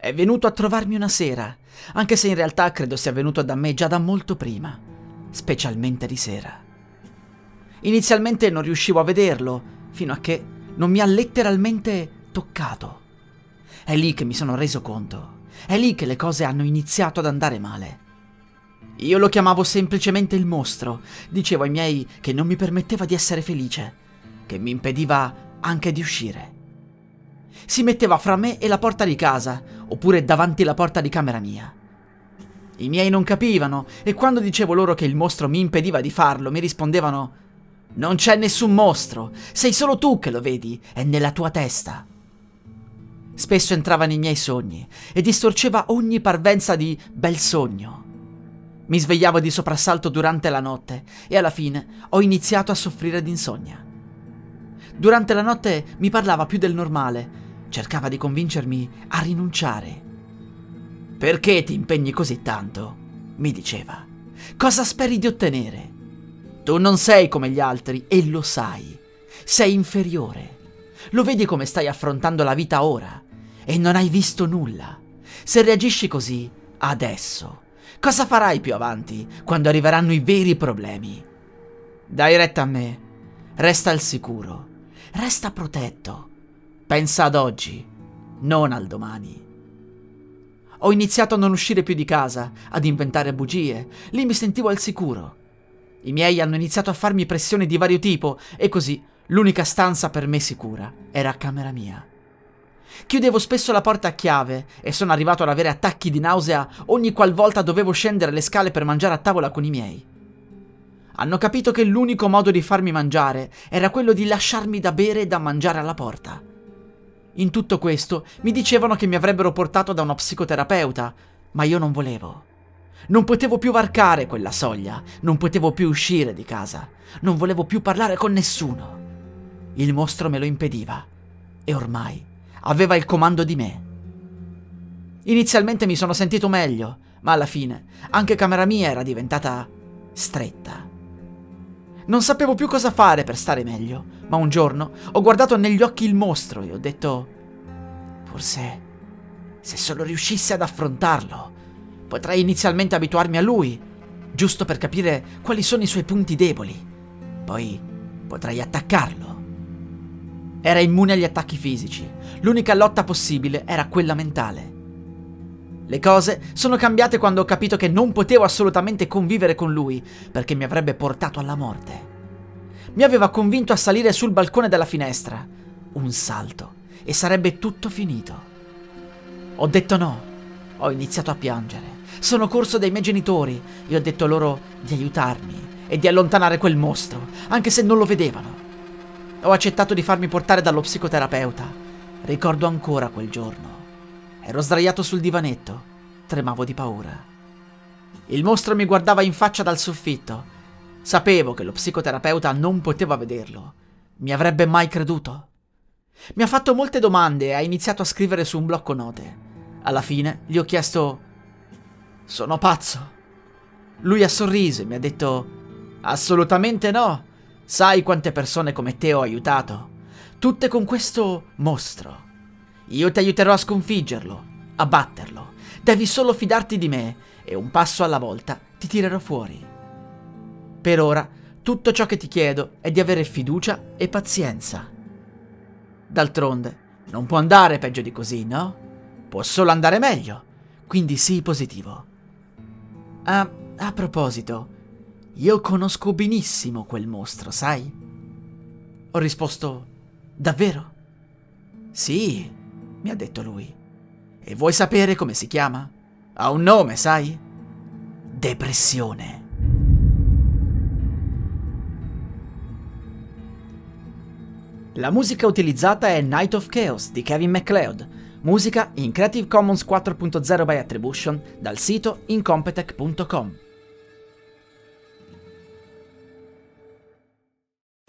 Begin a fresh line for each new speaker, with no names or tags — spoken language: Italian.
È venuto a trovarmi una sera, anche se in realtà credo sia venuto da me già da molto prima, specialmente di sera. Inizialmente non riuscivo a vederlo, fino a che non mi ha letteralmente toccato. È lì che mi sono reso conto. È lì che le cose hanno iniziato ad andare male. Io lo chiamavo semplicemente il mostro, dicevo ai miei che non mi permetteva di essere felice, che mi impediva anche di uscire. Si metteva fra me e la porta di casa, oppure davanti alla porta di camera mia. I miei non capivano e quando dicevo loro che il mostro mi impediva di farlo, mi rispondevano Non c'è nessun mostro, sei solo tu che lo vedi, è nella tua testa. Spesso entrava nei miei sogni e distorceva ogni parvenza di bel sogno. Mi svegliavo di soprassalto durante la notte e alla fine ho iniziato a soffrire d'insonnia. Durante la notte mi parlava più del normale, cercava di convincermi a rinunciare. Perché ti impegni così tanto? mi diceva. Cosa speri di ottenere? Tu non sei come gli altri e lo sai. Sei inferiore. Lo vedi come stai affrontando la vita ora e non hai visto nulla. Se reagisci così, adesso, cosa farai più avanti, quando arriveranno i veri problemi? Dai retta a me, resta al sicuro, resta protetto. Pensa ad oggi, non al domani. Ho iniziato a non uscire più di casa, ad inventare bugie, lì mi sentivo al sicuro. I miei hanno iniziato a farmi pressioni di vario tipo e così l'unica stanza per me sicura era a camera mia. Chiudevo spesso la porta a chiave e sono arrivato ad avere attacchi di nausea ogni qualvolta dovevo scendere le scale per mangiare a tavola con i miei. Hanno capito che l'unico modo di farmi mangiare era quello di lasciarmi da bere e da mangiare alla porta. In tutto questo mi dicevano che mi avrebbero portato da uno psicoterapeuta, ma io non volevo. Non potevo più varcare quella soglia, non potevo più uscire di casa, non volevo più parlare con nessuno. Il mostro me lo impediva e ormai aveva il comando di me. Inizialmente mi sono sentito meglio, ma alla fine anche camera mia era diventata stretta. Non sapevo più cosa fare per stare meglio, ma un giorno ho guardato negli occhi il mostro e ho detto, forse se solo riuscissi ad affrontarlo, potrei inizialmente abituarmi a lui, giusto per capire quali sono i suoi punti deboli. Poi potrei attaccarlo. Era immune agli attacchi fisici. L'unica lotta possibile era quella mentale. Le cose sono cambiate quando ho capito che non potevo assolutamente convivere con lui, perché mi avrebbe portato alla morte. Mi aveva convinto a salire sul balcone della finestra. Un salto, e sarebbe tutto finito. Ho detto no. Ho iniziato a piangere. Sono corso dai miei genitori e ho detto loro di aiutarmi e di allontanare quel mostro, anche se non lo vedevano. Ho accettato di farmi portare dallo psicoterapeuta. Ricordo ancora quel giorno. Ero sdraiato sul divanetto, tremavo di paura. Il mostro mi guardava in faccia dal soffitto. Sapevo che lo psicoterapeuta non poteva vederlo. Mi avrebbe mai creduto? Mi ha fatto molte domande e ha iniziato a scrivere su un blocco note. Alla fine gli ho chiesto: Sono pazzo? Lui ha sorriso e mi ha detto: Assolutamente no. Sai quante persone come te ho aiutato? Tutte con questo mostro. Io ti aiuterò a sconfiggerlo, a batterlo. Devi solo fidarti di me e un passo alla volta ti tirerò fuori. Per ora, tutto ciò che ti chiedo è di avere fiducia e pazienza. D'altronde, non può andare peggio di così, no? Può solo andare meglio. Quindi sii positivo. Ah, a proposito, io conosco benissimo quel mostro, sai? Ho risposto, davvero? Sì, mi ha detto lui. E vuoi sapere come si chiama? Ha un nome, sai? Depressione. La musica utilizzata è Night of Chaos di Kevin MacLeod, Musica in Creative Commons 4.0 by Attribution dal sito incompetech.com.